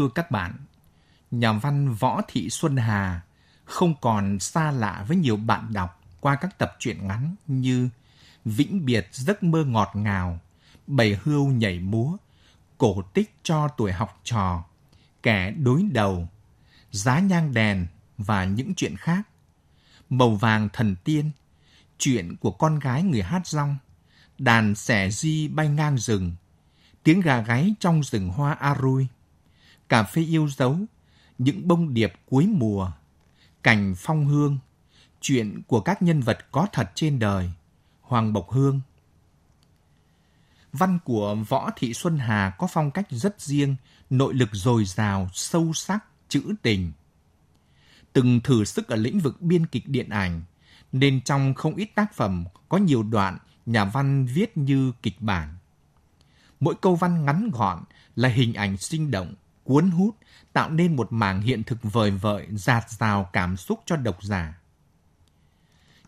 Thưa các bạn, nhà văn Võ Thị Xuân Hà không còn xa lạ với nhiều bạn đọc qua các tập truyện ngắn như Vĩnh biệt giấc mơ ngọt ngào, Bầy hươu nhảy múa, Cổ tích cho tuổi học trò, Kẻ đối đầu, Giá nhang đèn và những chuyện khác. Màu vàng thần tiên, chuyện của con gái người hát rong, đàn xẻ di bay ngang rừng, tiếng gà gáy trong rừng hoa arui cà phê yêu dấu, những bông điệp cuối mùa, cành phong hương, chuyện của các nhân vật có thật trên đời, Hoàng Bộc Hương. Văn của Võ Thị Xuân Hà có phong cách rất riêng, nội lực dồi dào, sâu sắc, trữ tình. Từng thử sức ở lĩnh vực biên kịch điện ảnh, nên trong không ít tác phẩm có nhiều đoạn nhà văn viết như kịch bản. Mỗi câu văn ngắn gọn là hình ảnh sinh động, cuốn hút, tạo nên một mảng hiện thực vời vợi, dạt rào cảm xúc cho độc giả.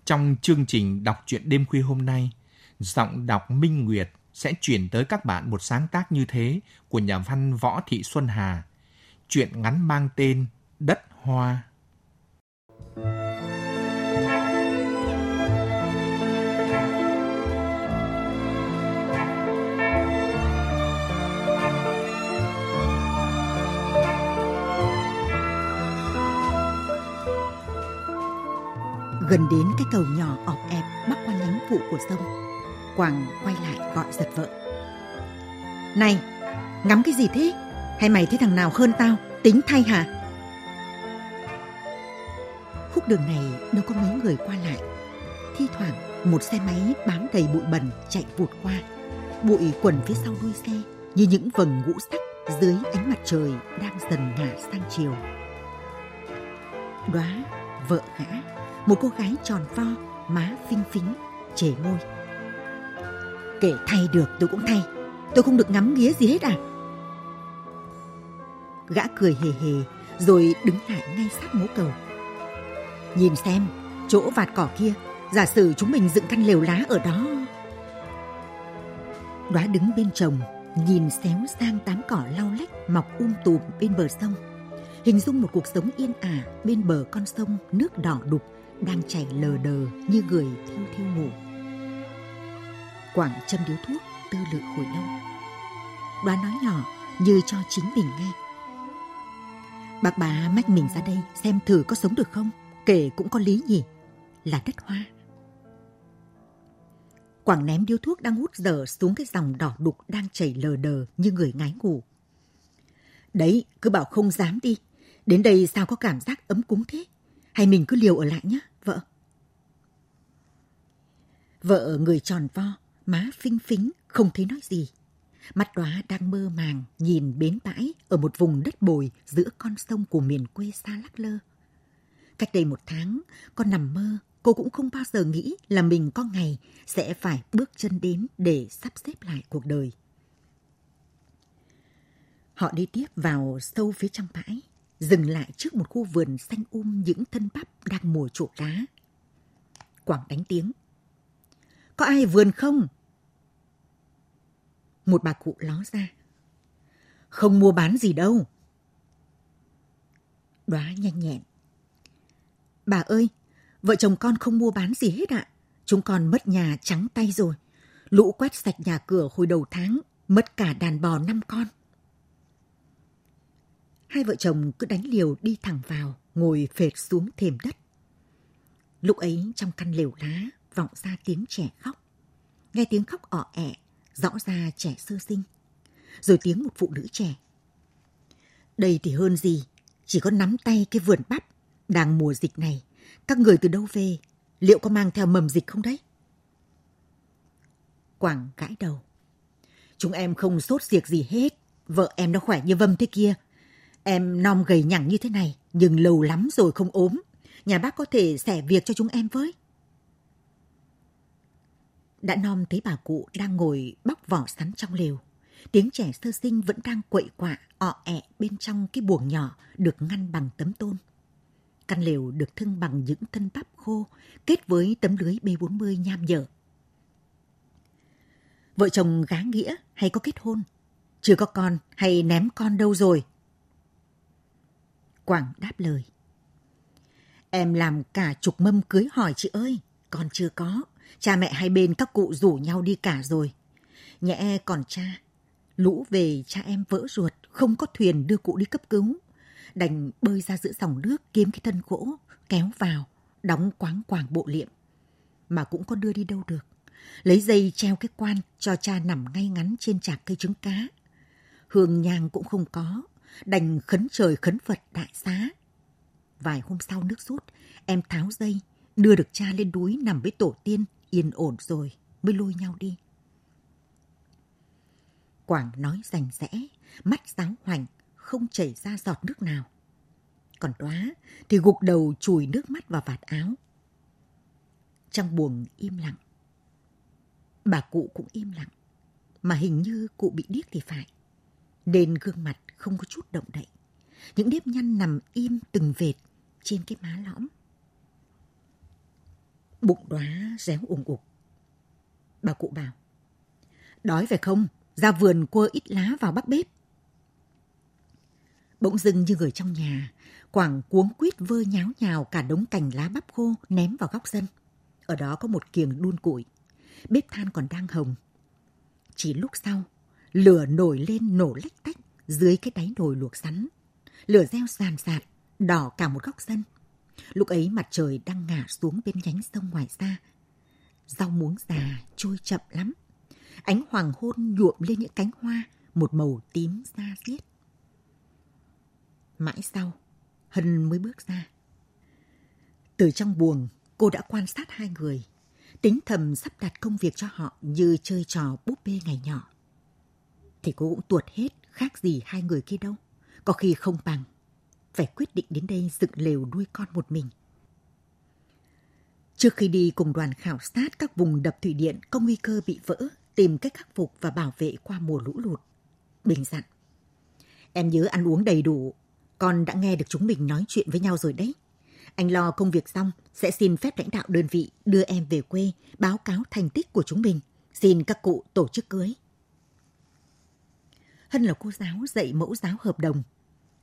Trong chương trình đọc truyện đêm khuya hôm nay, giọng đọc Minh Nguyệt sẽ chuyển tới các bạn một sáng tác như thế của nhà văn Võ Thị Xuân Hà, truyện ngắn mang tên Đất Hoa. Thank you. Gần đến cái cầu nhỏ ọp ẹp bắc qua nhánh phụ của sông, Quảng quay lại gọi giật vợ. Này, ngắm cái gì thế? Hay mày thấy thằng nào hơn tao, tính thay hả? Khúc đường này đâu có mấy người qua lại. Thi thoảng một xe máy bám đầy bụi bẩn chạy vụt qua. Bụi quẩn phía sau đuôi xe như những vầng ngũ sắc dưới ánh mặt trời đang dần ngả sang chiều. Đóa vợ gã một cô gái tròn vo, má phinh phính, chề môi. Kể thay được tôi cũng thay, tôi không được ngắm nghía gì hết à. Gã cười hề hề rồi đứng lại ngay sát mố cầu. Nhìn xem, chỗ vạt cỏ kia, giả sử chúng mình dựng căn lều lá ở đó. Đóa đứng bên chồng, nhìn xéo sang tám cỏ lau lách mọc um tùm bên bờ sông. Hình dung một cuộc sống yên ả bên bờ con sông nước đỏ đục đang chảy lờ đờ như người thiêu thiêu ngủ. Quảng châm điếu thuốc tư lự hồi lâu. Đoán nói nhỏ như cho chính mình nghe. Bác bà mách mình ra đây xem thử có sống được không, kể cũng có lý nhỉ, là đất hoa. Quảng ném điếu thuốc đang hút dở xuống cái dòng đỏ đục đang chảy lờ đờ như người ngái ngủ. Đấy, cứ bảo không dám đi. Đến đây sao có cảm giác ấm cúng thế? Hay mình cứ liều ở lại nhé? Vợ? Người tròn vo, má phinh phính, không thấy nói gì. Mắt đóa đang mơ màng nhìn bến bãi ở một vùng đất bồi giữa con sông của miền quê xa lắc lơ. Cách đây một tháng, con nằm mơ, cô cũng không bao giờ nghĩ là mình có ngày sẽ phải bước chân đến để sắp xếp lại cuộc đời. Họ đi tiếp vào sâu phía trong bãi dừng lại trước một khu vườn xanh um những thân bắp đang mùa trổ lá. Quảng đánh tiếng. Có ai vườn không? Một bà cụ ló ra. Không mua bán gì đâu. Đoá nhanh nhẹn. Bà ơi, vợ chồng con không mua bán gì hết ạ. Chúng con mất nhà trắng tay rồi. Lũ quét sạch nhà cửa hồi đầu tháng, mất cả đàn bò năm con. Hai vợ chồng cứ đánh liều đi thẳng vào, ngồi phệt xuống thềm đất. Lúc ấy trong căn lều lá vọng ra tiếng trẻ khóc. Nghe tiếng khóc ọ ẹ, rõ ra trẻ sơ sinh. Rồi tiếng một phụ nữ trẻ. Đây thì hơn gì, chỉ có nắm tay cái vườn bắp. Đang mùa dịch này, các người từ đâu về, liệu có mang theo mầm dịch không đấy? Quảng gãi đầu. Chúng em không sốt diệt gì hết. Vợ em nó khỏe như vâm thế kia. Em non gầy nhẳng như thế này, nhưng lâu lắm rồi không ốm. Nhà bác có thể xẻ việc cho chúng em với. Đã nom thấy bà cụ đang ngồi bóc vỏ sắn trong lều. Tiếng trẻ sơ sinh vẫn đang quậy quạ, ọ ẹ bên trong cái buồng nhỏ được ngăn bằng tấm tôn. Căn lều được thưng bằng những thân bắp khô, kết với tấm lưới B40 nham nhở. Vợ chồng gá nghĩa hay có kết hôn? Chưa có con hay ném con đâu rồi? Quảng đáp lời. Em làm cả chục mâm cưới hỏi chị ơi, con chưa có. Cha mẹ hai bên các cụ rủ nhau đi cả rồi. Nhẹ còn cha, lũ về cha em vỡ ruột, không có thuyền đưa cụ đi cấp cứu. Đành bơi ra giữa dòng nước kiếm cái thân gỗ, kéo vào, đóng quáng quàng bộ liệm. Mà cũng có đưa đi đâu được. Lấy dây treo cái quan cho cha nằm ngay ngắn trên chạc cây trứng cá. Hương nhang cũng không có, đành khấn trời khấn Phật đại xá. Vài hôm sau nước rút, em tháo dây, đưa được cha lên núi nằm với tổ tiên, yên ổn rồi, mới lôi nhau đi. Quảng nói rành rẽ, mắt giáo hoành, không chảy ra giọt nước nào. Còn đoá thì gục đầu chùi nước mắt vào vạt áo. Trong buồng im lặng. Bà cụ cũng im lặng, mà hình như cụ bị điếc thì phải. Nên gương mặt không có chút động đậy. Những nếp nhăn nằm im từng vệt trên cái má lõm. Bụng đóa réo ủng ục. Bà cụ bảo, đói phải không? Ra vườn cua ít lá vào bắt bếp. Bỗng dưng như người trong nhà, Quảng cuống quýt vơ nháo nhào cả đống cành lá bắp khô ném vào góc sân. Ở đó có một kiềng đun củi. Bếp than còn đang hồng. Chỉ lúc sau, lửa nổi lên nổ lách tách dưới cái đáy nồi luộc sắn. Lửa reo sàn sạt, đỏ cả một góc sân. Lúc ấy mặt trời đang ngả xuống bên nhánh sông ngoài xa. Rau muống già trôi chậm lắm. Ánh hoàng hôn nhuộm lên những cánh hoa, một màu tím da diết. Mãi sau, Hân mới bước ra. Từ trong buồng, cô đã quan sát hai người, tính thầm sắp đặt công việc cho họ như chơi trò búp bê ngày nhỏ. Thì cô cũng tuột hết, khác gì hai người kia đâu. Có khi không bằng phải quyết định đến đây dựng lều nuôi con một mình. Trước khi đi cùng đoàn khảo sát các vùng đập thủy điện có nguy cơ bị vỡ, tìm cách khắc phục và bảo vệ qua mùa lũ lụt. Bình dặn. Em nhớ ăn uống đầy đủ, con đã nghe được chúng mình nói chuyện với nhau rồi đấy. Anh lo công việc xong, sẽ xin phép lãnh đạo đơn vị đưa em về quê, báo cáo thành tích của chúng mình. Xin các cụ tổ chức cưới. Hân là cô giáo dạy mẫu giáo hợp đồng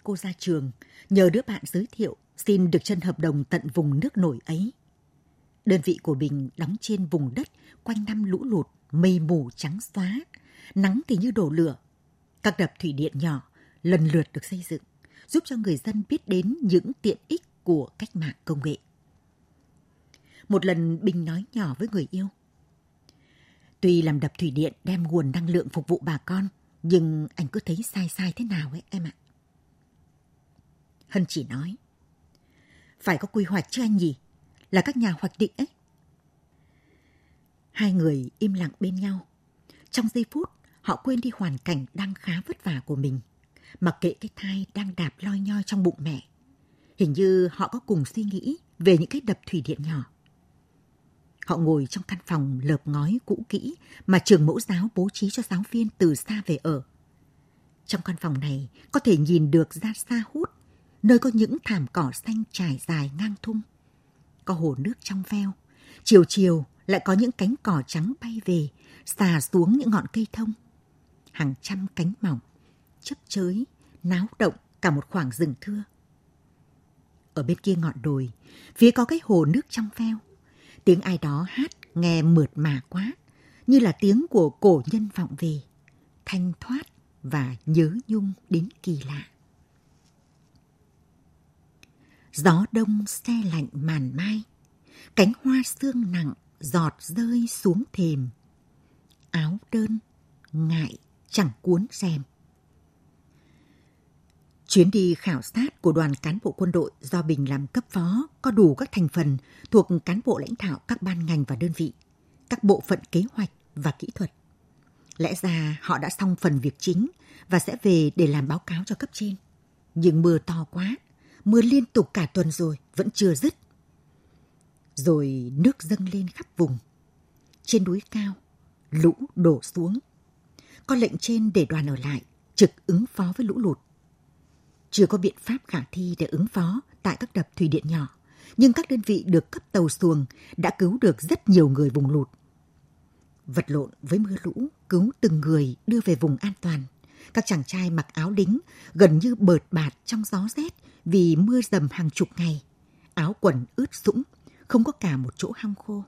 cô ra trường, nhờ đứa bạn giới thiệu xin được chân hợp đồng tận vùng nước nổi ấy. Đơn vị của Bình đóng trên vùng đất quanh năm lũ lụt, mây mù trắng xóa, nắng thì như đổ lửa. Các đập thủy điện nhỏ lần lượt được xây dựng, giúp cho người dân biết đến những tiện ích của cách mạng công nghệ. Một lần Bình nói nhỏ với người yêu. Tuy làm đập thủy điện đem nguồn năng lượng phục vụ bà con, nhưng anh cứ thấy sai sai thế nào ấy em ạ. Hân chỉ nói. Phải có quy hoạch chứ anh nhỉ? Là các nhà hoạch định ấy. Hai người im lặng bên nhau. Trong giây phút, họ quên đi hoàn cảnh đang khá vất vả của mình. Mặc kệ cái thai đang đạp loi nhoi trong bụng mẹ. Hình như họ có cùng suy nghĩ về những cái đập thủy điện nhỏ. Họ ngồi trong căn phòng lợp ngói cũ kỹ mà trường mẫu giáo bố trí cho giáo viên từ xa về ở. Trong căn phòng này có thể nhìn được ra xa hút nơi có những thảm cỏ xanh trải dài ngang thung. Có hồ nước trong veo, chiều chiều lại có những cánh cỏ trắng bay về, xà xuống những ngọn cây thông. Hàng trăm cánh mỏng, chấp chới, náo động cả một khoảng rừng thưa. Ở bên kia ngọn đồi, phía có cái hồ nước trong veo. Tiếng ai đó hát nghe mượt mà quá, như là tiếng của cổ nhân vọng về, thanh thoát và nhớ nhung đến kỳ lạ. Gió đông xe lạnh màn mai, cánh hoa sương nặng giọt rơi xuống thềm. Áo đơn, ngại, chẳng cuốn rèm. Chuyến đi khảo sát của đoàn cán bộ quân đội do Bình làm cấp phó có đủ các thành phần thuộc cán bộ lãnh đạo các ban ngành và đơn vị, các bộ phận kế hoạch và kỹ thuật. Lẽ ra họ đã xong phần việc chính và sẽ về để làm báo cáo cho cấp trên. Nhưng mưa to quá, mưa liên tục cả tuần rồi, vẫn chưa dứt. Rồi nước dâng lên khắp vùng. Trên núi cao, lũ đổ xuống. Có lệnh trên để đoàn ở lại, trực ứng phó với lũ lụt. Chưa có biện pháp khả thi để ứng phó tại các đập thủy điện nhỏ, nhưng các đơn vị được cấp tàu xuồng đã cứu được rất nhiều người vùng lụt. Vật lộn với mưa lũ, cứu từng người đưa về vùng an toàn. Các chàng trai mặc áo đính gần như bợt bạt trong gió rét vì mưa dầm hàng chục ngày. Áo quần ướt sũng, không có cả một chỗ hong khô.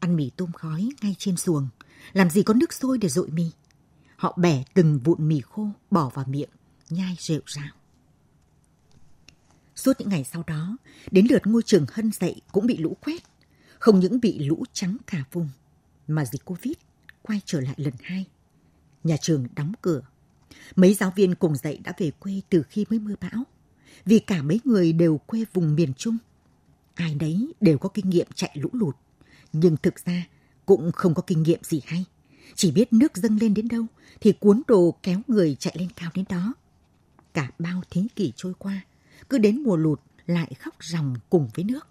Ăn mì tôm khói ngay trên xuồng, làm gì có nước sôi để dội mì. Họ bẻ từng vụn mì khô bỏ vào miệng, nhai rệu rào. Suốt những ngày sau đó, đến lượt ngôi trường hân dậy cũng bị lũ quét. Không những bị lũ trắng cả vùng, mà dịch Covid quay trở lại lần hai. Nhà trường đóng cửa. Mấy giáo viên cùng dạy đã về quê từ khi mới mưa bão. Vì cả mấy người đều quê vùng miền Trung. Ai đấy đều có kinh nghiệm chạy lũ lụt. Nhưng thực ra cũng không có kinh nghiệm gì hay. Chỉ biết nước dâng lên đến đâu thì cuốn đồ kéo người chạy lên cao đến đó. Cả bao thế kỷ trôi qua, cứ đến mùa lụt lại khóc ròng cùng với nước.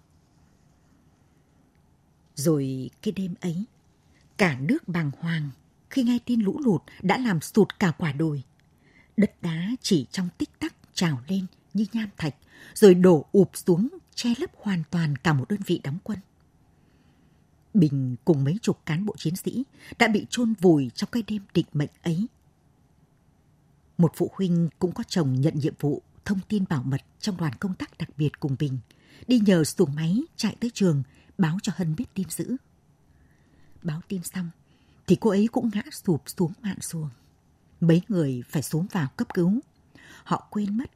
Rồi cái đêm ấy, cả nước bàng hoàng khi nghe tin lũ lụt đã làm sụt cả quả đồi. Đất đá chỉ trong tích tắc trào lên như nham thạch, rồi đổ ụp xuống che lấp hoàn toàn cả một đơn vị đóng quân. Bình cùng mấy chục cán bộ chiến sĩ đã bị chôn vùi trong cái đêm định mệnh ấy. Một phụ huynh cũng có chồng nhận nhiệm vụ thông tin bảo mật trong đoàn công tác đặc biệt cùng Bình, đi nhờ xuồng máy chạy tới trường báo cho Hân biết tin dữ. Báo tin xong, thì cô ấy cũng ngã sụp xuống mạn xuồng. Mấy người phải xuống vào cấp cứu. Họ quên mất,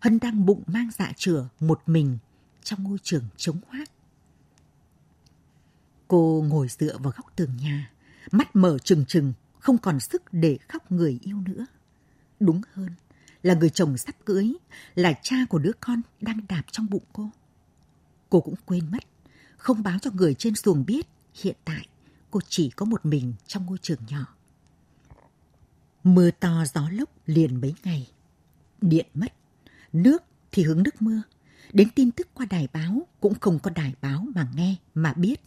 Hân đang bụng mang dạ chửa một mình trong ngôi trường trống hoác. Cô ngồi dựa vào góc tường nhà, mắt mở trừng trừng, không còn sức để khóc người yêu nữa. Đúng hơn là người chồng sắp cưới, là cha của đứa con đang đạp trong bụng cô. Cô cũng quên mất, không báo cho người trên xuồng biết hiện tại cô chỉ có một mình trong ngôi trường nhỏ. Mưa to gió lốc liền mấy ngày. Điện mất, nước thì hướng nước mưa. Đến tin tức qua đài báo cũng không có đài báo mà nghe, mà biết.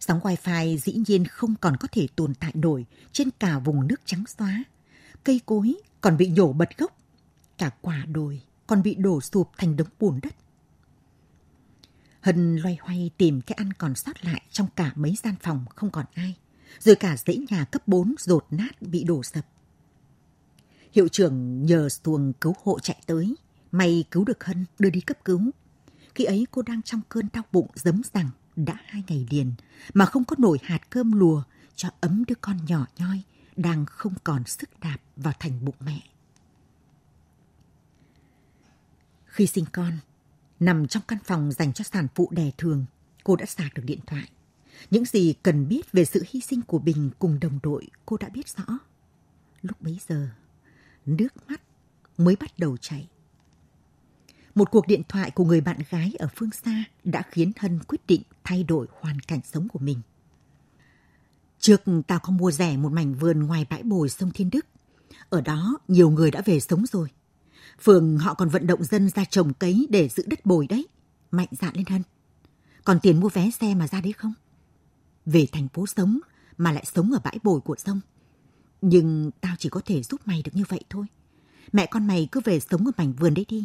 Sóng wifi dĩ nhiên không còn có thể tồn tại nổi trên cả vùng nước trắng xóa. Cây cối còn bị nhổ bật gốc. Cả quả đồi còn bị đổ sụp thành đống bùn đất. Hân loay hoay tìm cái ăn còn sót lại trong cả mấy gian phòng không còn ai. Rồi cả dãy nhà cấp 4 rột nát bị đổ sập. Hiệu trưởng nhờ tuồng cứu hộ chạy tới. May cứu được Hân đưa đi cấp cứu. Khi ấy cô đang trong cơn đau bụng giấm rằng đã hai ngày liền mà không có nổi hạt cơm lùa cho ấm đứa con nhỏ nhoi đang không còn sức đạp vào thành bụng mẹ. Khi sinh con, Nằm trong căn phòng dành cho sản phụ đẻ thường, cô đã sạc được điện thoại. Những gì cần biết về sự hy sinh của Bình cùng đồng đội cô đã biết rõ. Lúc bấy giờ, nước mắt mới bắt đầu chảy. Một cuộc điện thoại của người bạn gái ở phương xa đã khiến Hân quyết định thay đổi hoàn cảnh sống của mình. Trước, tao có mua rẻ một mảnh vườn ngoài bãi bồi sông Thiên Đức. Ở đó, nhiều người đã về sống rồi. Phường, họ còn vận động dân ra trồng cấy để giữ đất bồi đấy. Mạnh dạn lên Hân. Còn tiền mua vé xe mà ra đấy không? Về thành phố sống mà lại sống ở bãi bồi của sông. Nhưng tao chỉ có thể giúp mày được như vậy thôi. Mẹ con mày cứ về sống ở mảnh vườn đấy đi.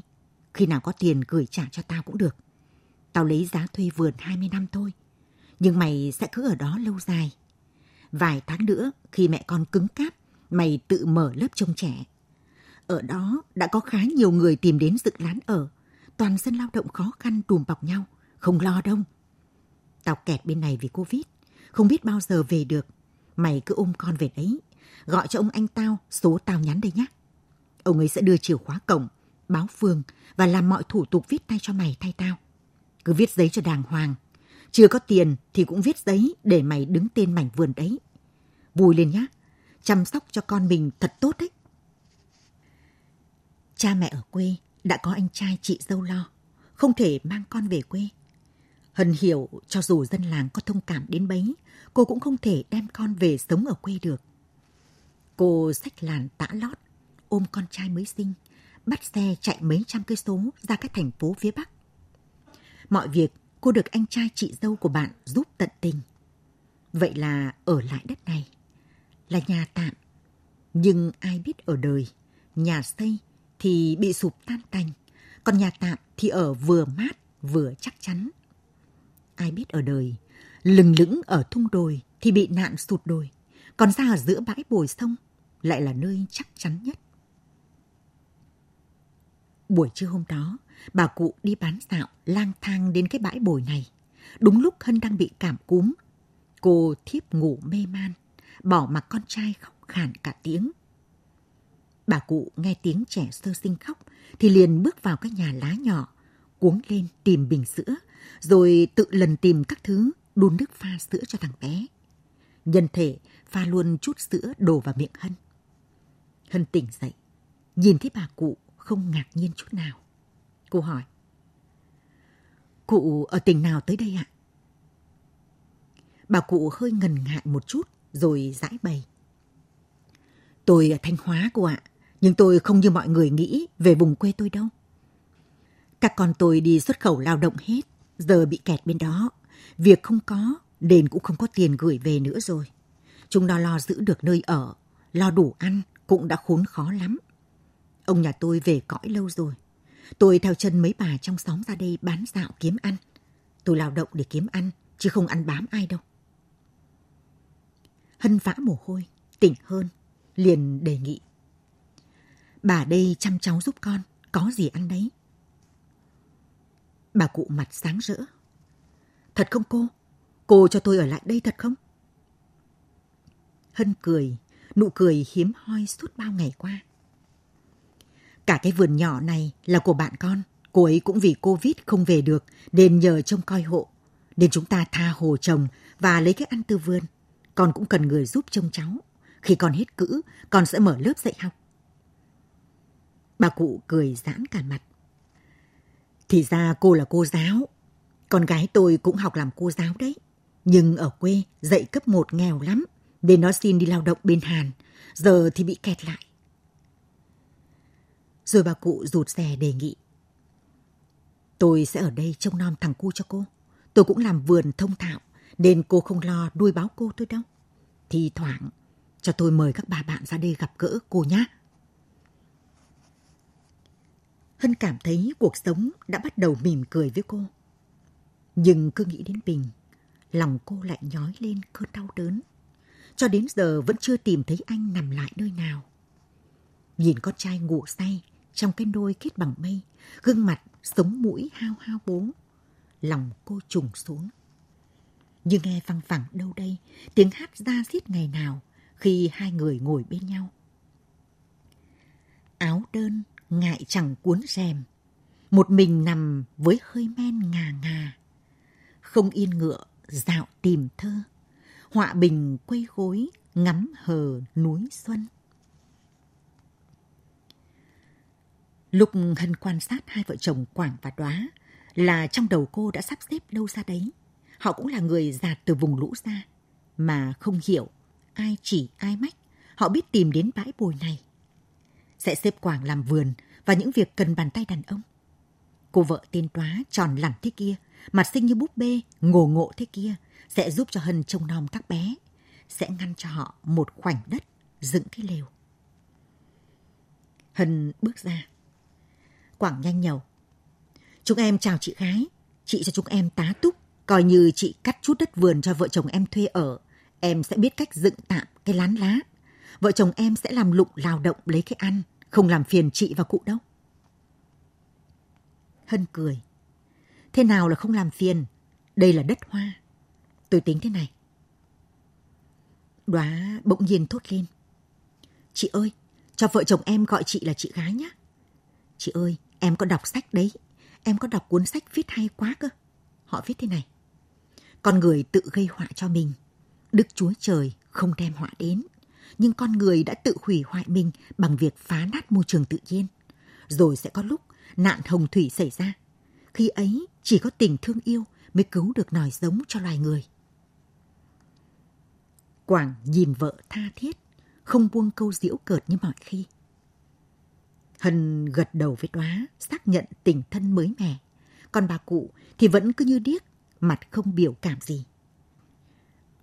Khi nào có tiền gửi trả cho tao cũng được. Tao lấy giá thuê vườn 20 năm thôi. Nhưng mày sẽ cứ ở đó lâu dài. Vài tháng nữa, khi mẹ con cứng cáp, mày tự mở lớp trông trẻ ở đó đã có khá nhiều người tìm đến dựng lán ở. Toàn dân lao động khó khăn đùm bọc nhau, không lo đâu. Tao kẹt bên này vì Covid, không biết bao giờ về được. Mày cứ ôm con về đấy, gọi cho ông anh tao số tao nhắn đây nhé. Ông ấy sẽ đưa chìa khóa cổng, báo phường và làm mọi thủ tục viết tay cho mày thay tao. Cứ viết giấy cho đàng hoàng. Chưa có tiền thì cũng viết giấy để mày đứng tên mảnh vườn đấy. Vui lên nhá. Chăm sóc cho con mình thật tốt đấy. Cha mẹ ở quê đã có anh trai chị dâu lo. Không thể mang con về quê. Hân hiểu cho dù dân làng có thông cảm đến bấy, cô cũng không thể đem con về sống ở quê được. Cô xách làn tã lót, ôm con trai mới sinh, bắt xe chạy mấy trăm cây số ra các thành phố phía Bắc. Mọi việc cô được anh trai chị dâu của bạn giúp tận tình. Vậy là ở lại đất này, là nhà tạm. Nhưng ai biết ở đời, nhà xây thì bị sụp tan tành, còn nhà tạm thì ở vừa mát vừa chắc chắn. Ai biết ở đời, lừng lững ở thung đồi thì bị nạn sụt đồi, còn ra ở giữa bãi bồi sông lại là nơi chắc chắn nhất. Buổi trưa hôm đó, bà cụ đi bán dạo lang thang đến cái bãi bồi này. Đúng lúc Hân đang bị cảm cúm. Cô thiếp ngủ mê man, bỏ mặc con trai khóc khàn cả tiếng. Bà cụ nghe tiếng trẻ sơ sinh khóc thì liền bước vào cái nhà lá nhỏ, cuống lên tìm bình sữa, rồi tự lần tìm các thứ đun nước pha sữa cho thằng bé. Nhân thể pha luôn chút sữa đổ vào miệng Hân. Hân tỉnh dậy, nhìn thấy bà cụ không ngạc nhiên chút nào. Cô hỏi. Cụ ở tỉnh nào tới đây ạ? Bà cụ hơi ngần ngại một chút rồi giải bày. Tôi ở Thanh Hóa cô ạ, nhưng tôi không như mọi người nghĩ về vùng quê tôi đâu. Các con tôi đi xuất khẩu lao động hết, giờ bị kẹt bên đó. Việc không có, đền cũng không có tiền gửi về nữa rồi. Chúng nó lo giữ được nơi ở, lo đủ ăn cũng đã khốn khó lắm. Ông nhà tôi về cõi lâu rồi. Tôi theo chân mấy bà trong xóm ra đây bán dạo kiếm ăn. Tôi lao động để kiếm ăn, chứ không ăn bám ai đâu. Hân vã mồ hôi, tỉnh hơn, liền đề nghị. Bà đây chăm cháu giúp con, có gì ăn đấy. Bà cụ mặt sáng rỡ. Thật không cô? Cô cho tôi ở lại đây thật không? Hân cười, nụ cười hiếm hoi suốt bao ngày qua. Cả cái vườn nhỏ này là của bạn con. Cô ấy cũng vì Covid không về được nên nhờ trông coi hộ. Nên chúng ta tha hồ trồng và lấy cái ăn từ vườn. Con cũng cần người giúp trông cháu. Khi con hết cữ, con sẽ mở lớp dạy học. Bà cụ cười giãn cả mặt. Thì ra cô là cô giáo. Con gái tôi cũng học làm cô giáo đấy. Nhưng ở quê dạy cấp 1 nghèo lắm. Nên nó xin đi lao động bên Hàn. Giờ thì bị kẹt lại. Rồi bà cụ rụt rè đề nghị. Tôi sẽ ở đây trông nom thằng cu cho cô. Tôi cũng làm vườn thông thạo, nên cô không lo đuôi báo cô tôi đâu. Thì thoảng, cho tôi mời các bà bạn ra đây gặp gỡ cô nhé. Hân cảm thấy cuộc sống đã bắt đầu mỉm cười với cô. Nhưng cứ nghĩ đến Bình, lòng cô lại nhói lên cơn đau đớn. Cho đến giờ vẫn chưa tìm thấy anh nằm lại nơi nào. Nhìn con trai ngủ say, trong cái đôi kết bằng mây, gương mặt sống mũi hao hao bố. Lòng cô trùng xuống. như nghe văng vẳng đâu đây, tiếng hát ra giết ngày nào khi hai người ngồi bên nhau. Áo đơn ngại chẳng cuốn rèm, một mình nằm với hơi men ngà ngà. Không yên ngựa, dạo tìm thơ, họa bình quây gối, ngắm hờ núi xuân. Lúc Hân quan sát hai vợ chồng Quảng và Đoá là trong đầu cô đã sắp xếp đâu ra đấy. Họ cũng là người giạt từ vùng lũ ra, mà không hiểu ai chỉ ai mách, họ biết tìm đến bãi bồi này. Sẽ xếp Quảng làm vườn và những việc cần bàn tay đàn ông. Cô vợ tên toá tròn lẳn thế kia, mặt xinh như búp bê, ngồ ngộ thế kia, sẽ giúp cho Hân trông nom các bé, sẽ ngăn cho họ một khoảnh đất dựng cái lều. Hân bước ra, Quảng nhanh nhầu. Chúng em chào chị gái. Chị cho chúng em tá túc. Coi như chị cắt chút đất vườn cho vợ chồng em thuê ở. Em sẽ biết cách dựng tạm cái lán lá. Vợ chồng em sẽ làm lụng lao động lấy cái ăn. Không làm phiền chị và cụ đâu. Hân cười. Thế nào là không làm phiền? Đây là đất hoa. Tôi tính thế này. Đoá bỗng nhiên thốt lên. Chị ơi, cho vợ chồng em gọi chị là chị gái nhé. Chị ơi, Em có đọc sách đấy. Em có đọc cuốn sách viết hay quá cơ. Họ viết thế này. Con người tự gây họa cho mình. Đức Chúa Trời không đem họa đến, nhưng con người đã tự hủy hoại mình bằng việc phá nát môi trường tự nhiên. Rồi sẽ có lúc nạn hồng thủy xảy ra. Khi ấy chỉ có tình thương yêu mới cứu được nòi giống cho loài người. Quảng nhìn vợ tha thiết, không buông câu diễu cợt như mọi khi. Hân gật đầu với đoá, xác nhận tình thân mới mẻ. Còn bà cụ thì vẫn cứ như điếc, mặt không biểu cảm gì.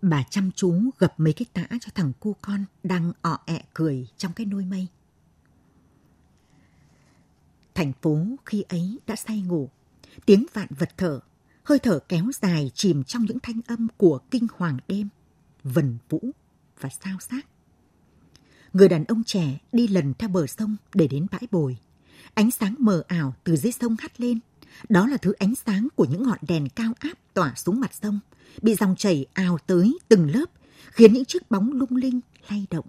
Bà chăm chú gập mấy cái tã cho thằng cu con đang ọ ẹ cười trong cái nôi mây. Thành phố khi ấy đã say ngủ, tiếng vạn vật thở, hơi thở kéo dài chìm trong những thanh âm của kinh hoàng đêm, vần vũ và sao xác. Người đàn ông trẻ đi lần theo bờ sông để đến bãi bồi. Ánh sáng mờ ảo từ dưới sông hắt lên. Đó là thứ ánh sáng của những ngọn đèn cao áp tỏa xuống mặt sông, bị dòng chảy ào tới từng lớp, khiến những chiếc bóng lung linh lay động,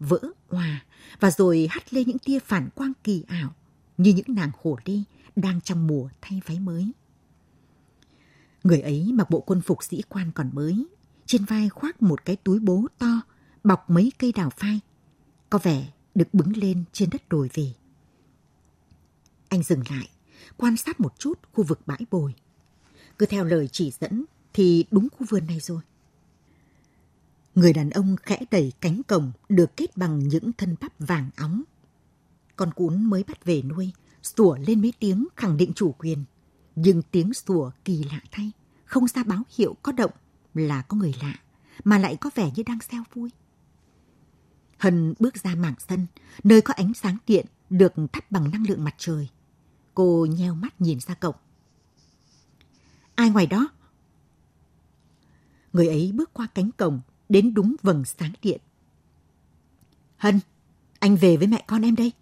vỡ hòa và rồi hắt lên những tia phản quang kỳ ảo như những nàng hồ ly đang trong mùa thay váy mới. Người ấy mặc bộ quân phục sĩ quan còn mới, trên vai khoác một cái túi bố to, bọc mấy cây đào phai. Có vẻ được bứng lên trên đất đồi về. Anh dừng lại, quan sát một chút khu vực bãi bồi. Cứ theo lời chỉ dẫn thì đúng khu vườn này rồi. Người đàn ông khẽ đẩy cánh cổng được kết bằng những thân bắp vàng óng. Con cún mới bắt về nuôi, sủa lên mấy tiếng khẳng định chủ quyền. Nhưng tiếng sủa kỳ lạ thay, không ra báo hiệu có động là có người lạ, mà lại có vẻ như đang xeo vui. Hân bước ra mảng sân, nơi có ánh sáng điện được thắp bằng năng lượng mặt trời. Cô nheo mắt nhìn ra cổng. Ai ngoài đó? Người ấy bước qua cánh cổng, đến đúng vầng sáng điện. Hân, anh về với mẹ con em đây.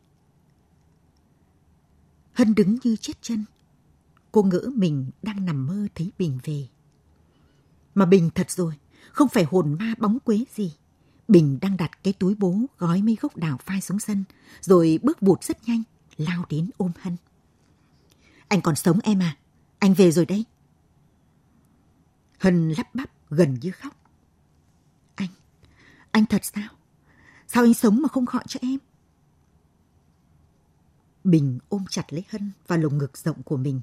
Hân đứng như chết chân. Cô ngỡ mình đang nằm mơ thấy Bình về. Mà Bình thật rồi, không phải hồn ma bóng quế gì. Bình đang đặt cái túi bố gói mấy gốc đào phai xuống sân, rồi bước bụt rất nhanh, lao đến ôm Hân. Anh còn sống em à, anh về rồi đấy. Hân lắp bắp gần như khóc. Anh, anh thật sao? Sao anh sống mà không gọi cho em? Bình ôm chặt lấy Hân vào lồng ngực rộng của mình.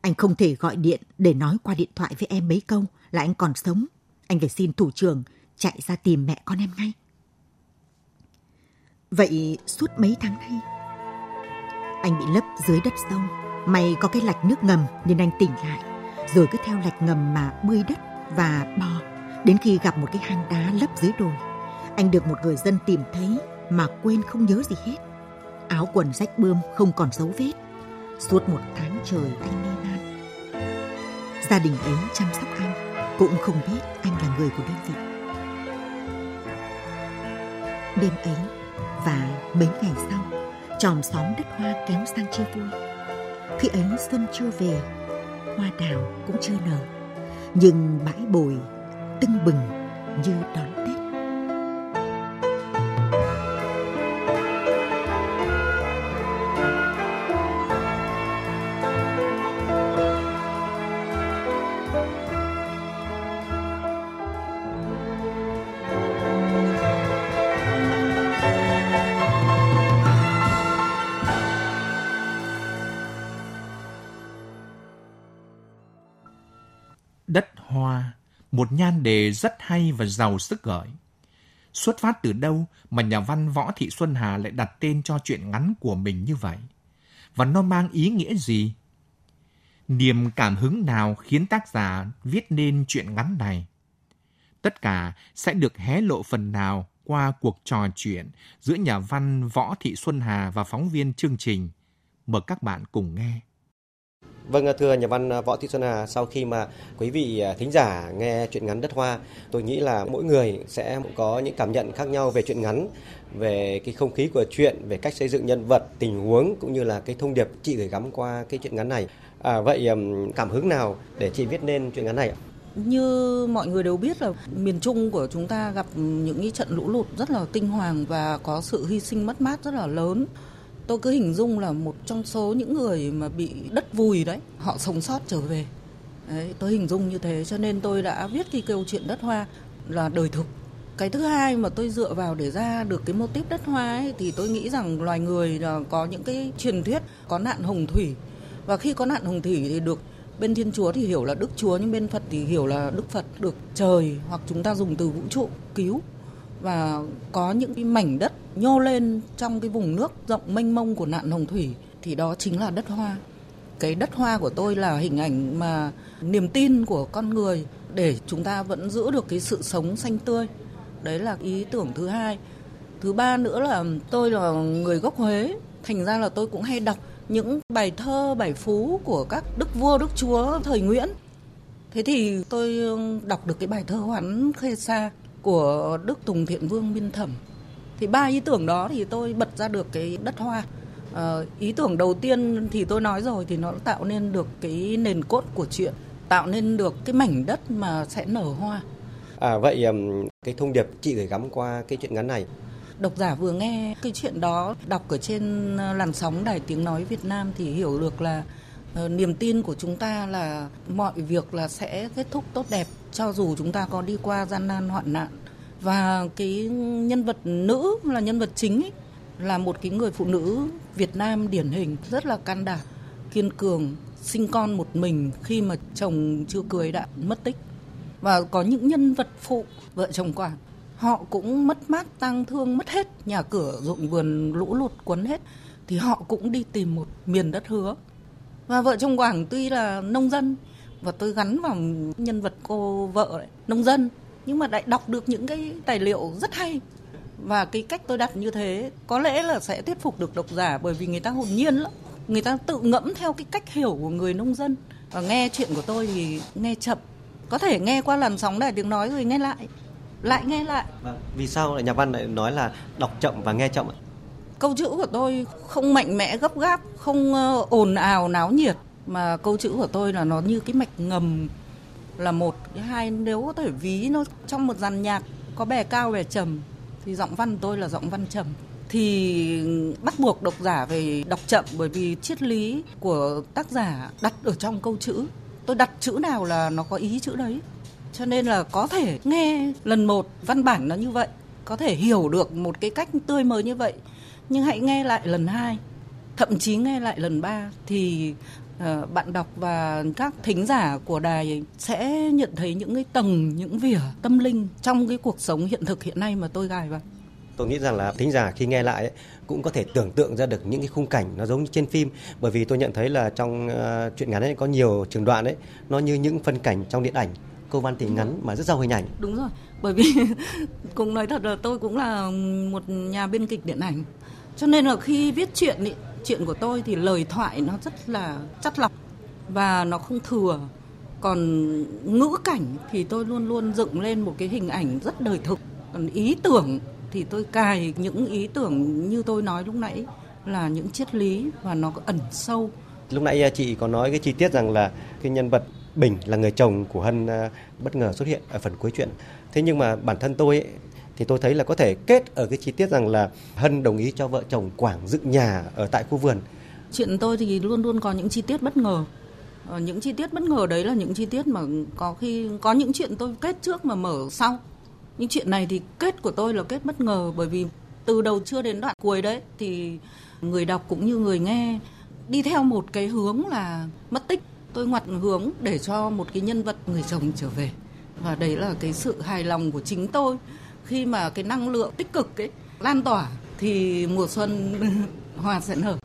Anh không thể gọi điện để nói qua điện thoại với em mấy câu là anh còn sống. Anh phải xin thủ trưởng chạy ra tìm mẹ con em ngay. Vậy suốt mấy tháng nay, anh bị lấp dưới đất sâu. May có cái lạch nước ngầm nên anh tỉnh lại. Rồi cứ theo lạch ngầm mà bơi đất và bò. Đến khi gặp một cái hang đá lấp dưới đồi. Anh được một người dân tìm thấy mà quên không nhớ gì hết. Áo quần rách bươm không còn dấu vết. Suốt một tháng trời anh đi man. Gia đình ấy chăm sóc anh, cũng không biết anh là người của đơn vị. Đêm ấy và mấy ngày sau, tròm xóm đất hoa kéo sang chia vui. Khi ấy xuân chưa về, hoa đào cũng chưa nở, nhưng bãi bồi tưng bừng như đón Tết. Nhan đề rất hay và giàu sức gợi. Xuất phát từ đâu mà nhà văn Võ Thị Xuân Hà lại đặt tên cho chuyện ngắn của mình như vậy? Và nó mang ý nghĩa gì? Niềm cảm hứng nào khiến tác giả viết nên chuyện ngắn này? Tất cả sẽ được hé lộ phần nào qua cuộc trò chuyện giữa nhà văn Võ Thị Xuân Hà và phóng viên chương trình. Mời các bạn cùng nghe. Vâng, thưa nhà văn ờ, Võ Thị Xuân Hà, sau khi mà quý vị ờ, thính giả nghe chuyện ngắn Đất Hoa, tôi nghĩ là mỗi người sẽ có những cảm nhận khác nhau về chuyện ngắn, về cái không khí của chuyện, về cách xây dựng nhân vật, tình huống cũng như là cái thông điệp chị gửi gắm qua cái chuyện ngắn này. À, vậy cảm hứng nào để chị viết nên chuyện ngắn này ạ? Như mọi người đều biết là miền Trung của chúng ta gặp những cái trận lũ lụt rất là kinh hoàng và có sự hy sinh mất mát rất là lớn tôi cứ hình dung là một trong số những người mà bị đất vùi đấy họ sống sót trở về. Đấy, tôi hình dung như thế cho nên tôi đã viết cái câu chuyện đất hoa là đời thực. Cái thứ hai mà tôi dựa vào để ra được cái mô típ đất hoa ấy, thì tôi nghĩ rằng loài người là có những cái truyền thuyết có nạn hồng thủy. Và khi có nạn hồng thủy thì được bên thiên chúa thì hiểu là đức chúa nhưng bên phật thì hiểu là đức phật được trời hoặc chúng ta dùng từ vũ trụ cứu. Và có những cái mảnh đất nhô lên trong cái vùng nước rộng mênh mông của nạn hồng thủy, thì đó chính là đất hoa. Cái đất hoa của tôi là hình ảnh mà niềm tin của con người để chúng ta vẫn giữ được cái sự sống xanh tươi. Đấy là ý tưởng thứ hai. Thứ ba nữa là tôi là người gốc huế, thành ra là tôi cũng hay đọc những bài thơ, bài phú của các đức vua, đức chúa thời nguyễn. Thế thì tôi đọc được cái bài thơ hoán khê sa của đức tùng thiện vương biên thẩm thì ba ý tưởng đó thì tôi bật ra được cái đất hoa. À, ý tưởng đầu tiên thì tôi nói rồi thì nó tạo nên được cái nền cốt của chuyện tạo nên được cái mảnh đất mà sẽ nở hoa. À vậy cái thông điệp chị gửi gắm qua cái chuyện ngắn này. Độc giả vừa nghe cái chuyện đó đọc ở trên ờ, làn sóng đài tiếng nói Việt Nam thì hiểu được là uh, niềm tin của chúng ta là mọi việc là sẽ kết thúc tốt đẹp cho dù chúng ta có đi qua gian nan hoạn nạn và cái nhân vật nữ là nhân vật chính ấy, là một cái người phụ nữ Việt Nam điển hình rất là can đảm kiên cường sinh con một mình khi mà chồng chưa cưới đã mất tích. Và có những nhân vật phụ vợ chồng Quảng họ cũng mất mát tang thương mất hết nhà cửa ruộng vườn lũ lụt cuốn hết thì họ cũng đi tìm một miền đất hứa. Và vợ chồng Quảng tuy là nông dân và tôi gắn vào nhân vật cô vợ ấy, nông dân nhưng mà lại đọc được những cái tài liệu rất hay. Và cái cách tôi đặt như thế có lẽ là sẽ thuyết phục được độc giả bởi vì người ta hồn nhiên lắm. Người ta tự ngẫm theo cái cách hiểu của người nông dân. Và nghe chuyện của tôi thì nghe chậm. Có thể nghe qua làn sóng đài tiếng nói rồi nghe lại. Lại nghe lại. Vâng. vì sao lại nhà văn lại nói là đọc chậm và nghe chậm ạ? Câu chữ của tôi không mạnh mẽ gấp gáp không ờ, ồn ào náo nhiệt. Mà câu chữ của tôi là nó như cái mạch ngầm là một, cái hai, nếu có thể ví nó trong một dàn nhạc có bè cao, bè trầm, thì giọng văn tôi là giọng văn trầm. Thì bắt buộc độc giả về đọc chậm, bởi vì triết lý của tác giả đặt ở trong câu chữ. Tôi đặt chữ nào là nó có ý chữ đấy. Cho nên là có thể nghe lần một, văn bản nó như vậy, có thể hiểu được một cái cách tươi mới như vậy. Nhưng hãy nghe lại lần hai, thậm chí nghe lại lần ba, thì bạn đọc và các thính giả của đài sẽ nhận thấy những cái tầng những vỉa tâm linh trong cái cuộc sống hiện thực hiện nay mà tôi gài vào. Tôi nghĩ rằng là thính giả khi nghe lại ấy, cũng có thể tưởng tượng ra được những cái khung cảnh nó giống như trên phim. Bởi vì tôi nhận thấy là trong uh, truyện ngắn ấy có nhiều trường đoạn ấy nó như những phân cảnh trong điện ảnh. Câu văn thì ngắn mà rất giàu hình ảnh. Đúng rồi bởi vì cũng nói thật là tôi cũng là một nhà biên kịch điện ảnh. Cho nên là khi viết chuyện ý, chuyện của tôi thì lời thoại nó rất là chất lọc và nó không thừa. Còn ngữ cảnh thì tôi luôn luôn dựng lên một cái hình ảnh rất đời thực. Còn ý tưởng thì tôi cài những ý tưởng như tôi nói lúc nãy là những triết lý và nó có ẩn sâu. Lúc nãy à, chị có nói cái chi tiết rằng là cái nhân vật Bình là người chồng của Hân à, bất ngờ xuất hiện ở phần cuối chuyện. Thế nhưng mà bản thân tôi ấy, thì tôi thấy là có thể kết ở cái chi tiết rằng là Hân đồng ý cho vợ chồng Quảng dựng nhà ở tại khu vườn. Chuyện tôi thì luôn luôn có những chi tiết bất ngờ. Ở những chi tiết bất ngờ đấy là những chi tiết mà có khi, có những chuyện tôi kết trước mà mở sau. Những chuyện này thì kết của tôi là kết bất ngờ bởi vì từ đầu chưa đến đoạn cuối đấy thì người đọc cũng như người nghe đi theo một cái hướng là mất tích tôi ngoặt hướng để cho một cái nhân vật người chồng trở về và đấy là cái sự hài lòng của chính tôi khi mà cái năng lượng tích cực ấy lan tỏa thì mùa xuân hoa sẽ nở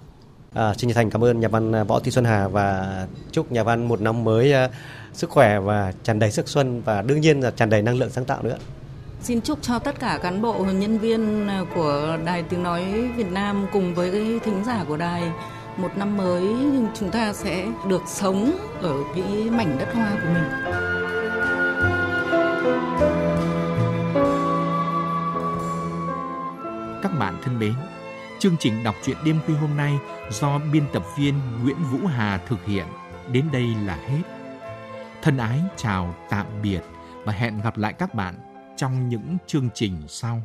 À, xin thành cảm ơn nhà văn à, Võ Thị Xuân Hà và chúc nhà văn một năm mới uh, sức khỏe và tràn đầy sức xuân và đương nhiên là tràn đầy năng lượng sáng tạo nữa. Xin chúc cho tất cả cán bộ nhân viên à, của Đài Tiếng Nói Việt Nam cùng với cái thính giả của đài một năm mới chúng ta sẽ được sống ở cái mảnh đất hoa của mình. Thân mến, chương trình đọc truyện đêm khuya hôm nay do biên tập viên Nguyễn Vũ Hà thực hiện đến đây là hết. Thân ái chào tạm biệt và hẹn gặp lại các bạn trong những chương trình sau.